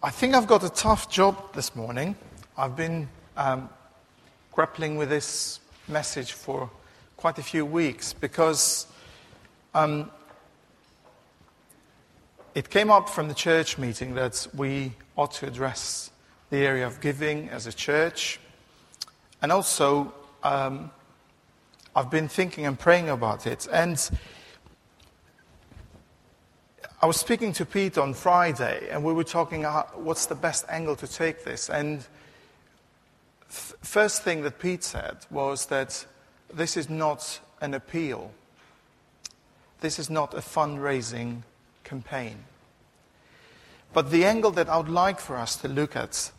I think I've got a tough job this morning. I've been um, grappling with this message for quite a few weeks because um, it came up from the church meeting that we ought to address the area of giving as a church. And also, um, I've been thinking and praying about it. And I was speaking to Pete on Friday, and we were talking about what's the best angle to take this. And th- first thing that Pete said was that this is not an appeal. This is not a fundraising campaign. But the angle that I would like for us to look at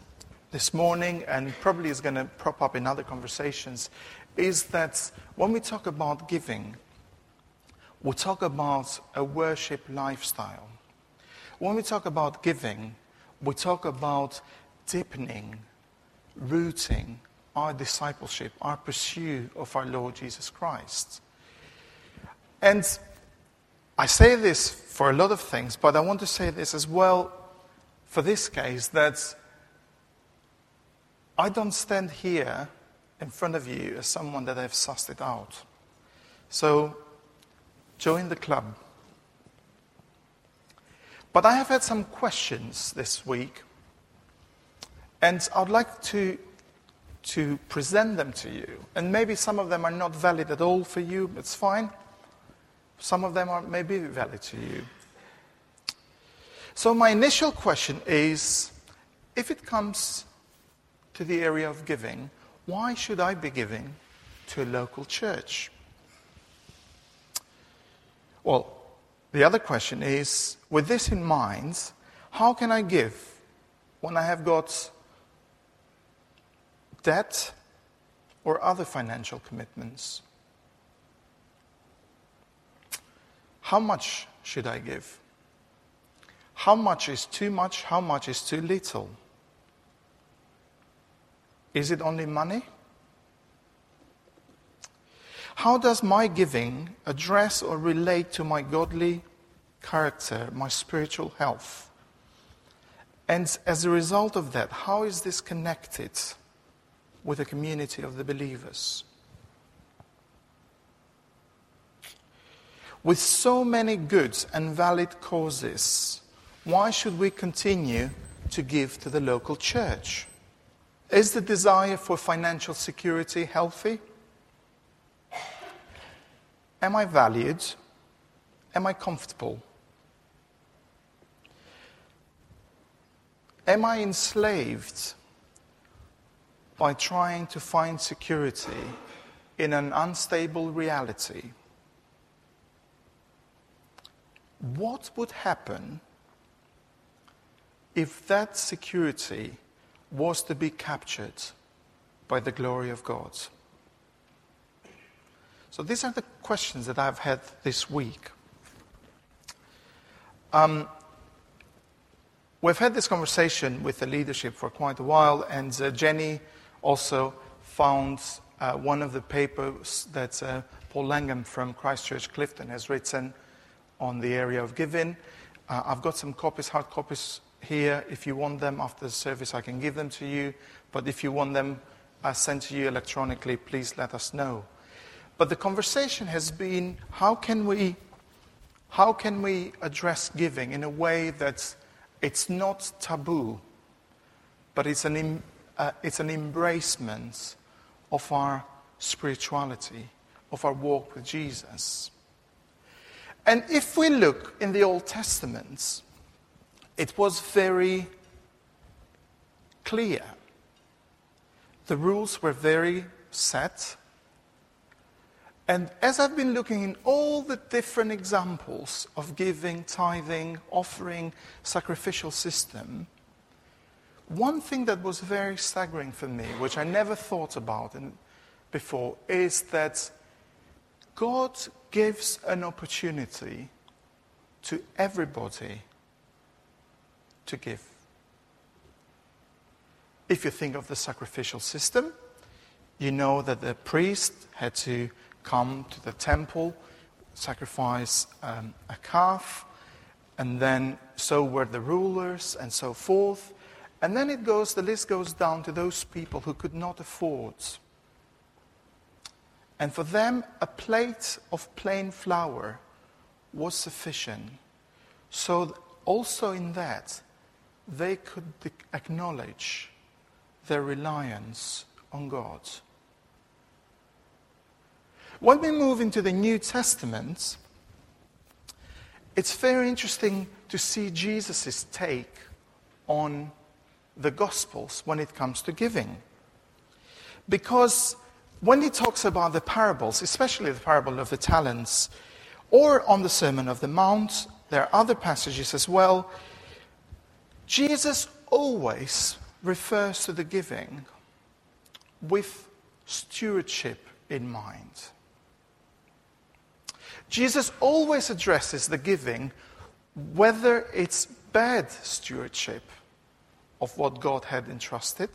this morning, and probably is going to prop up in other conversations, is that when we talk about giving, we talk about a worship lifestyle. When we talk about giving, we talk about deepening, rooting our discipleship, our pursuit of our Lord Jesus Christ. And I say this for a lot of things, but I want to say this as well for this case that I don't stand here in front of you as someone that I've sussed it out. So Join the club. But I have had some questions this week, and I'd like to, to present them to you. And maybe some of them are not valid at all for you, it's fine. Some of them are maybe valid to you. So, my initial question is if it comes to the area of giving, why should I be giving to a local church? Well, the other question is with this in mind, how can I give when I have got debt or other financial commitments? How much should I give? How much is too much? How much is too little? Is it only money? How does my giving address or relate to my godly character, my spiritual health? And as a result of that, how is this connected with the community of the believers? With so many good and valid causes, why should we continue to give to the local church? Is the desire for financial security healthy? Am I valued? Am I comfortable? Am I enslaved by trying to find security in an unstable reality? What would happen if that security was to be captured by the glory of God? So these are the questions that I've had this week. Um, we've had this conversation with the leadership for quite a while, and uh, Jenny also found uh, one of the papers that uh, Paul Langham from Christchurch Clifton has written on the area of giving. Uh, I've got some copies, hard copies here. If you want them after the service, I can give them to you. But if you want them uh, sent to you electronically, please let us know. But the conversation has been how can we, how can we address giving in a way that it's not taboo, but it's an, uh, it's an embracement of our spirituality, of our walk with Jesus. And if we look in the Old Testament, it was very clear. The rules were very set, and as I've been looking in all the different examples of giving, tithing, offering, sacrificial system, one thing that was very staggering for me, which I never thought about before, is that God gives an opportunity to everybody to give. If you think of the sacrificial system, you know that the priest had to come to the temple, sacrifice um, a calf, and then so were the rulers, and so forth. And then it goes, the list goes down to those people who could not afford. And for them, a plate of plain flour was sufficient. So, also in that, they could acknowledge their reliance on God. When we move into the New Testament, it's very interesting to see Jesus' take on the Gospels when it comes to giving. Because when he talks about the parables, especially the parable of the talents, or on the Sermon of the Mount, there are other passages as well, Jesus always refers to the giving with stewardship in mind. Jesus always addresses the giving, whether it's bad stewardship of what God had entrusted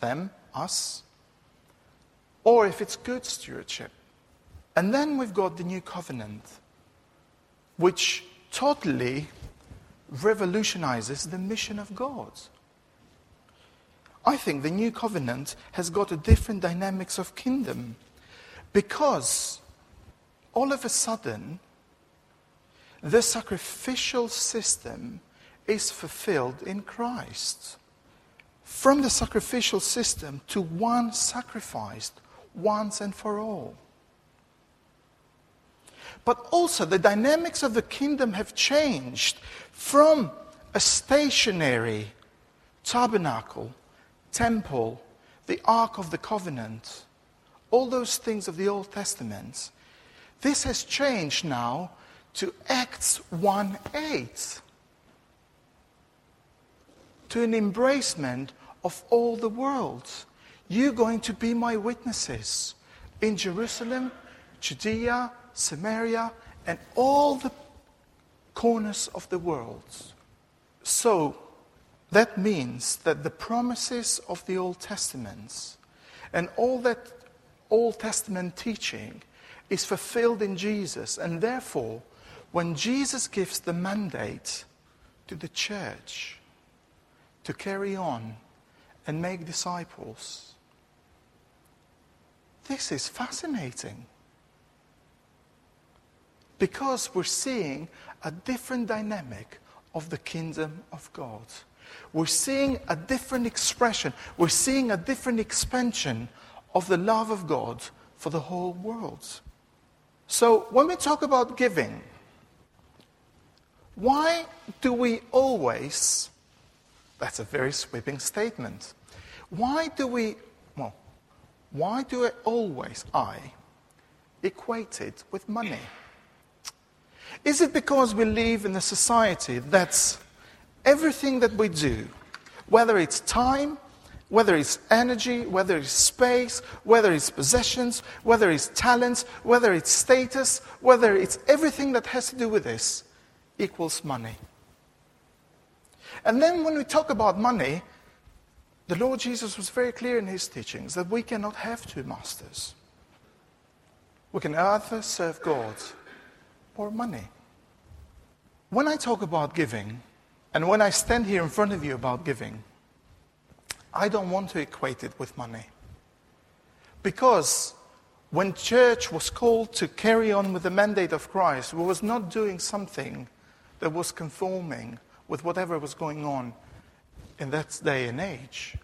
them, us, or if it's good stewardship. And then we've got the new covenant, which totally revolutionizes the mission of God. I think the new covenant has got a different dynamics of kingdom because all of a sudden the sacrificial system is fulfilled in Christ. From the sacrificial system to one sacrificed once and for all. But also, the dynamics of the kingdom have changed from a stationary tabernacle, temple, the Ark of the Covenant, all those things of the Old Testament. This has changed now to Acts 1 8 to an embracement of all the world. You're going to be my witnesses in Jerusalem, Judea, Samaria, and all the corners of the world. So, that means that the promises of the Old Testament and all that Old Testament teaching is fulfilled in Jesus. And therefore, when Jesus gives the mandate to the church, to carry on and make disciples. This is fascinating because we're seeing a different dynamic of the kingdom of God. We're seeing a different expression, we're seeing a different expansion of the love of God for the whole world. So, when we talk about giving, why do we always that's a very sweeping statement. Why do we, well, why do I always, I, equate it with money? Is it because we live in a society that's everything that we do, whether it's time, whether it's energy, whether it's space, whether it's possessions, whether it's talents, whether it's status, whether it's everything that has to do with this, equals money? And then when we talk about money, the Lord Jesus was very clear in his teachings that we cannot have two masters. We can either serve God or money. When I talk about giving, and when I stand here in front of you about giving, I don't want to equate it with money. Because when church was called to carry on with the mandate of Christ, we was not doing something that was conforming with whatever was going on in that day and age.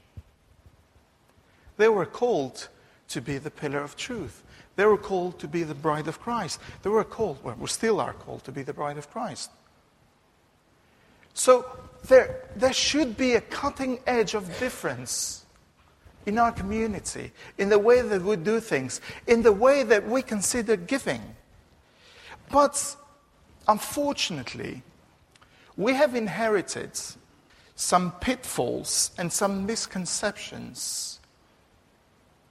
They were called to be the pillar of truth. They were called to be the bride of Christ. They were called, well, we still are called to be the bride of Christ. So there, there should be a cutting edge of difference in our community, in the way that we do things, in the way that we consider giving. But unfortunately, we have inherited some pitfalls and some misconceptions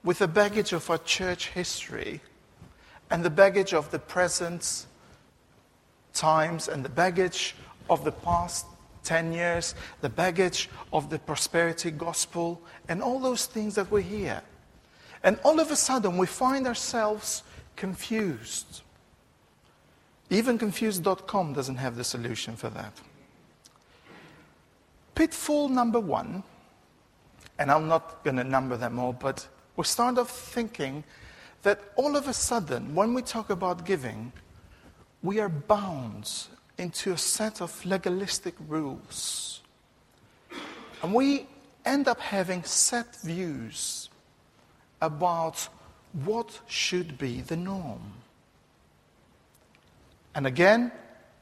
with the baggage of our church history and the baggage of the present times and the baggage of the past 10 years, the baggage of the prosperity gospel, and all those things that we hear. And all of a sudden, we find ourselves confused. Even confused.com doesn't have the solution for that. Pitfall number one, and I'm not going to number them all, but we start off thinking that all of a sudden, when we talk about giving, we are bound into a set of legalistic rules. And we end up having set views about what should be the norm. And again,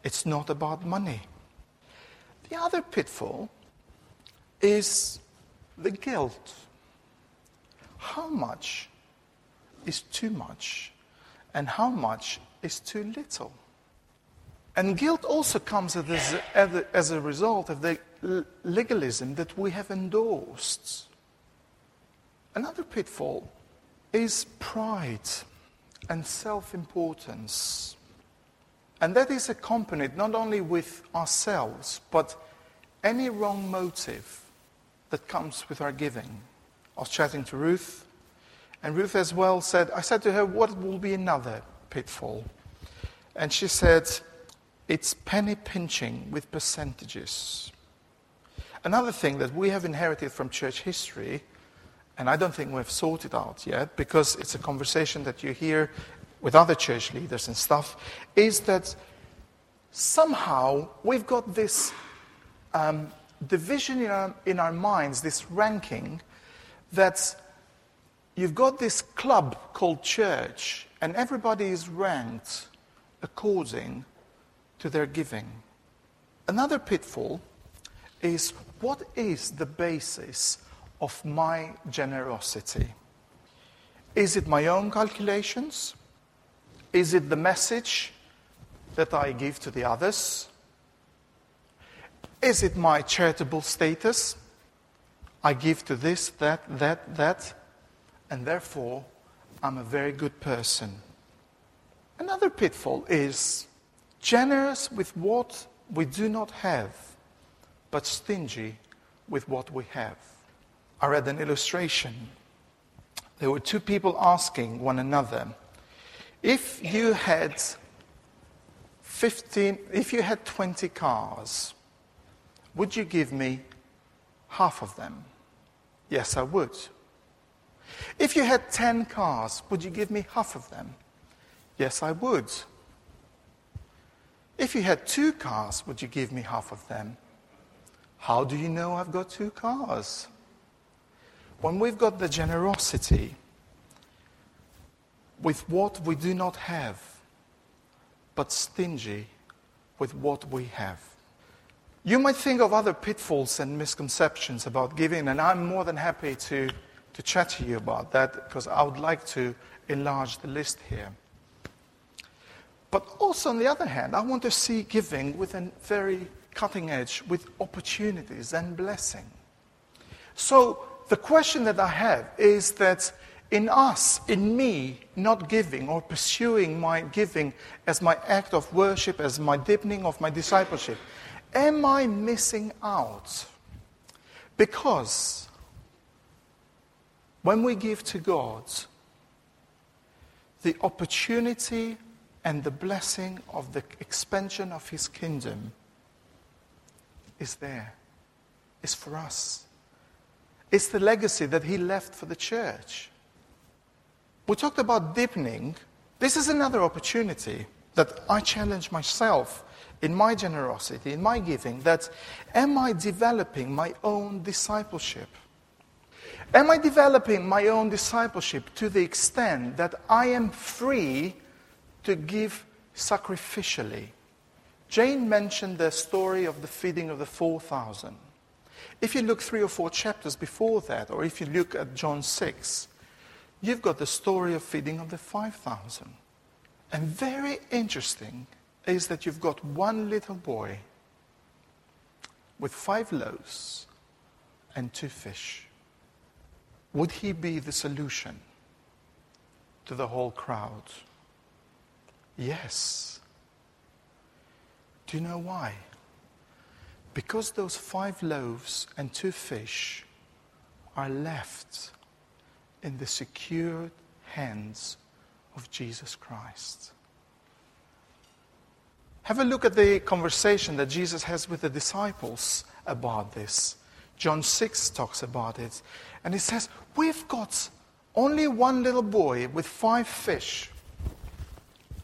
it's not about money. The other pitfall is the guilt. How much is too much, and how much is too little? And guilt also comes as a, as a result of the legalism that we have endorsed. Another pitfall is pride and self importance. And that is accompanied not only with ourselves, but any wrong motive that comes with our giving. I was chatting to Ruth, and Ruth as well said, I said to her, What will be another pitfall? And she said, It's penny pinching with percentages. Another thing that we have inherited from church history, and I don't think we've sorted out yet, because it's a conversation that you hear with other church leaders and stuff, is that somehow we've got this um, division in our, in our minds, this ranking, that you've got this club called church, and everybody is ranked according to their giving. Another pitfall is what is the basis of my generosity? Is it my own calculations? Is it the message that I give to the others? Is it my charitable status? I give to this, that, that, that, and therefore I'm a very good person. Another pitfall is generous with what we do not have, but stingy with what we have. I read an illustration. There were two people asking one another if you had 15, if you had 20 cars, would you give me half of them? Yes, I would. If you had 10 cars, would you give me half of them? Yes, I would. If you had two cars, would you give me half of them? How do you know I've got two cars? When we've got the generosity with what we do not have, but stingy with what we have. You might think of other pitfalls and misconceptions about giving, and I'm more than happy to, to chat to you about that because I would like to enlarge the list here. But also, on the other hand, I want to see giving with a very cutting edge, with opportunities and blessing. So, the question that I have is that in us, in me, not giving or pursuing my giving as my act of worship, as my deepening of my discipleship, am I missing out? Because when we give to God, the opportunity and the blessing of the expansion of His kingdom is there, is for us. It's the legacy that He left for the church. We talked about deepening. This is another opportunity that I challenge myself in my generosity, in my giving, that am I developing my own discipleship? Am I developing my own discipleship to the extent that I am free to give sacrificially? Jane mentioned the story of the feeding of the 4,000. If you look three or four chapters before that, or if you look at John 6, you've got the story of feeding of the 5,000. And very interesting is that you've got one little boy with five loaves and two fish. Would he be the solution to the whole crowd? Yes. Do you know why? Because those five loaves and two fish are left in the secured hands of Jesus Christ. Have a look at the conversation that Jesus has with the disciples about this. John 6 talks about it. And he says, We've got only one little boy with five fish.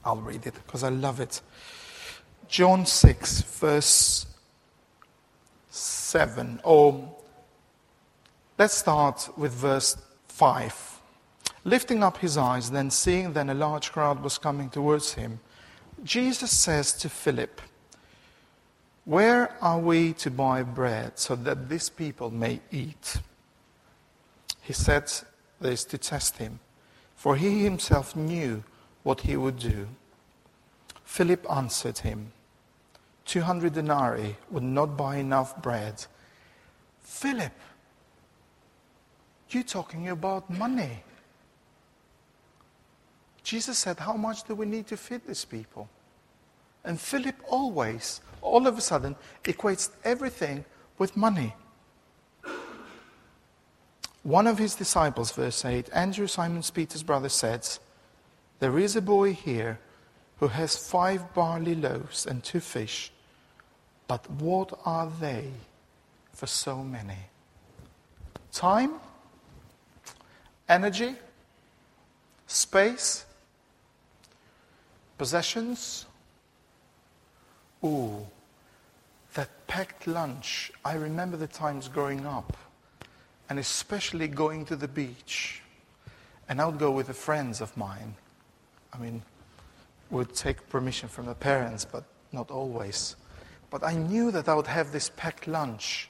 I'll read it because I love it. John 6, verse 7. Or let's start with verse 5. Lifting up his eyes, then seeing then a large crowd was coming towards him, Jesus says to Philip, Where are we to buy bread so that these people may eat? He said this to test him, for he himself knew what he would do. Philip answered him, 200 denarii would not buy enough bread. Philip, you're talking about money. Jesus said, How much do we need to feed these people? And Philip always, all of a sudden, equates everything with money. One of his disciples, verse 8, Andrew, Simon Peter's brother, said, There is a boy here who has five barley loaves and two fish, but what are they for so many? Time, energy, space, possessions. Ooh, that packed lunch. I remember the times growing up, and especially going to the beach. And I would go with the friends of mine. I mean, would take permission from the parents, but not always. But I knew that I would have this packed lunch.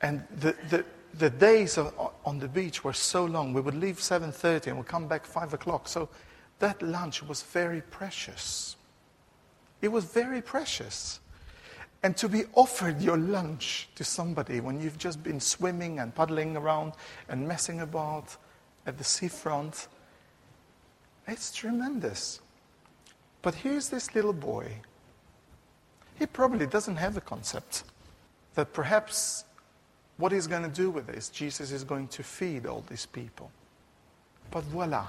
And the, the, the days of, on the beach were so long. We would leave 7.30 and we'd come back 5 o'clock. So that lunch was very precious. It was very precious. And to be offered your lunch to somebody when you've just been swimming and paddling around and messing about at the seafront, it's tremendous. But here's this little boy. He probably doesn't have a concept that perhaps what he's going to do with this, Jesus is going to feed all these people. But voila,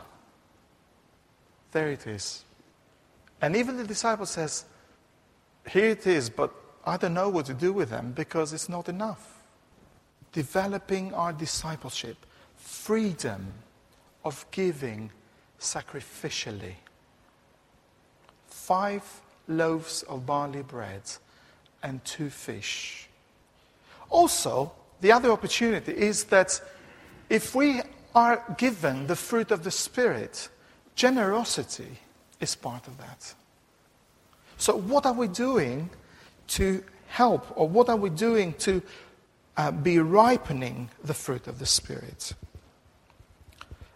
there it is. And even the disciple says, Here it is, but I don't know what to do with them because it's not enough. Developing our discipleship, freedom of giving sacrificially five loaves of barley bread and two fish. Also, the other opportunity is that if we are given the fruit of the Spirit, generosity is part of that. So, what are we doing to help, or what are we doing to uh, be ripening the fruit of the Spirit?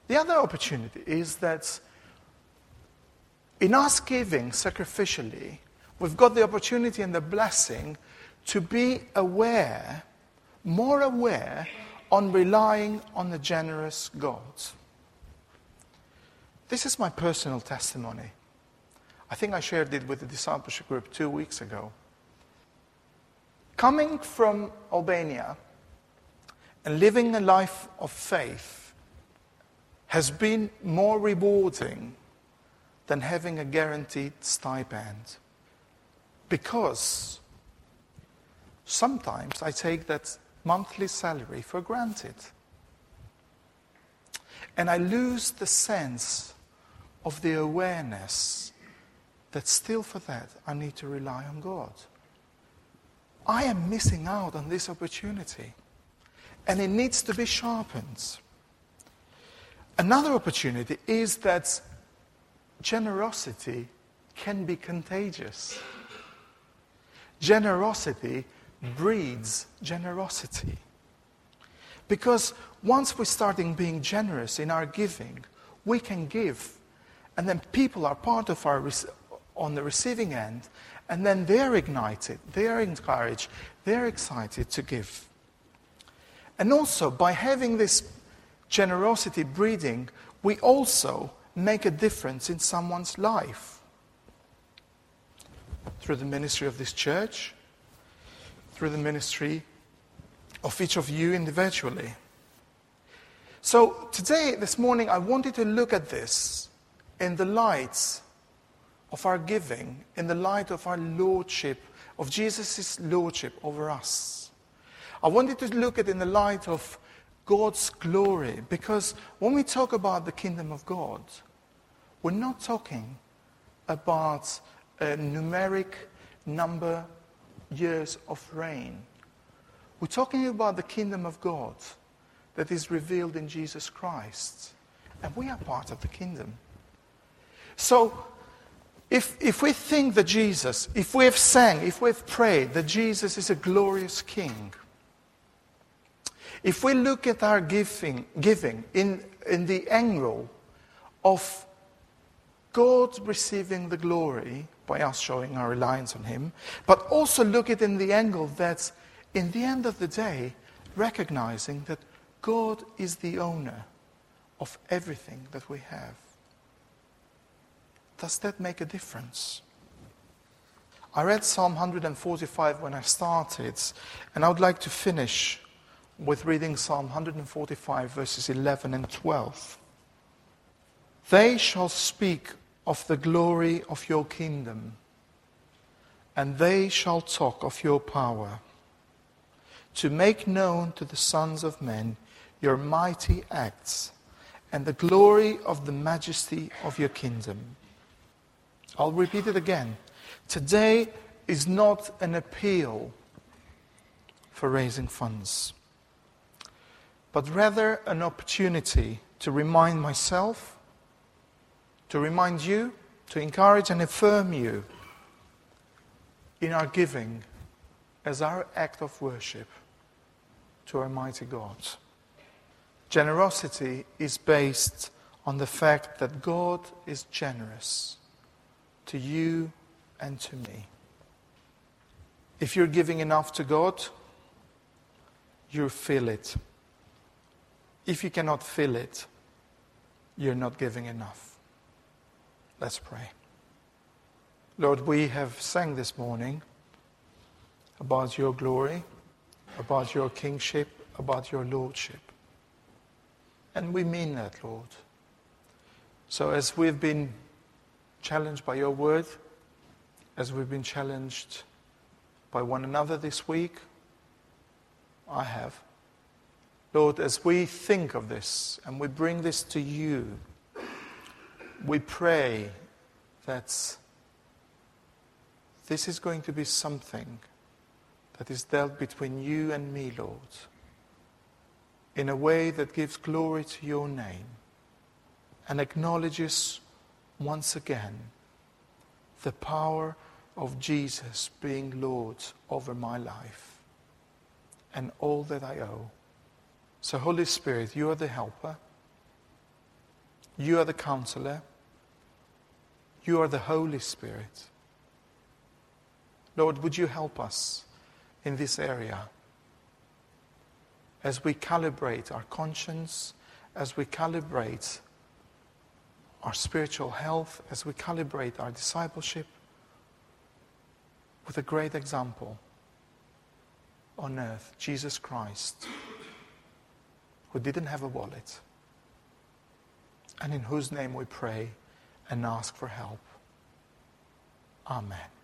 The other opportunity is that in us giving sacrificially, we've got the opportunity and the blessing to be aware, more aware, on relying on the generous God. This is my personal testimony. I think I shared it with the discipleship group two weeks ago. Coming from Albania and living a life of faith has been more rewarding than having a guaranteed stipend. Because sometimes I take that monthly salary for granted. And I lose the sense of the awareness that still for that I need to rely on God. I am missing out on this opportunity. And it needs to be sharpened. Another opportunity is that generosity can be contagious. Generosity breeds generosity. Because once we're starting being generous in our giving, we can give. And then people are part of our, on the receiving end, and then they're ignited, they're encouraged, they're excited to give. And also, by having this generosity breeding, we also make a difference in someone's life. Through the ministry of this church, through the ministry of each of you individually. So, today, this morning, I wanted to look at this in the light of our giving in the light of our lordship, of Jesus' lordship over us. I wanted to look at it in the light of God's glory because when we talk about the kingdom of God, we're not talking about a numeric number years of reign. We're talking about the kingdom of God that is revealed in Jesus Christ. And we are part of the kingdom. So, if, if we think that Jesus, if we have sang, if we have prayed that Jesus is a glorious king, if we look at our giving, giving in, in the angle of God receiving the glory by us showing our reliance on Him, but also look at it in the angle that, in the end of the day, recognizing that God is the owner of everything that we have. Does that make a difference? I read Psalm 145 when I started, and I would like to finish with reading Psalm 145, verses 11 and 12. They shall speak of the glory of your kingdom, and they shall talk of your power, to make known to the sons of men your mighty acts and the glory of the majesty of your kingdom. I'll repeat it again. Today is not an appeal for raising funds but rather an opportunity to remind myself, to remind you, to encourage and affirm you in our giving as our act of worship to our mighty God. Generosity is based on the fact that God is generous to you and to me. If you're giving enough to God, you feel it. If you cannot fill it, you're not giving enough. Let's pray. Lord, we have sang this morning about your glory, about your kingship, about your lordship. And we mean that, Lord. So as we've been challenged by your word, as we've been challenged by one another this week, I have. Lord, as we think of this and we bring this to you, we pray that this is going to be something that is dealt between you and me, Lord, in a way that gives glory to your name and acknowledges once again the power of Jesus being Lord over my life and all that I owe. So, Holy Spirit, you are the helper. You are the counselor. You are the Holy Spirit. Lord, would you help us in this area as we calibrate our conscience, as we calibrate our spiritual health, as we calibrate our discipleship with a great example on earth, Jesus Christ who didn't have a wallet, and in whose name we pray and ask for help. Amen.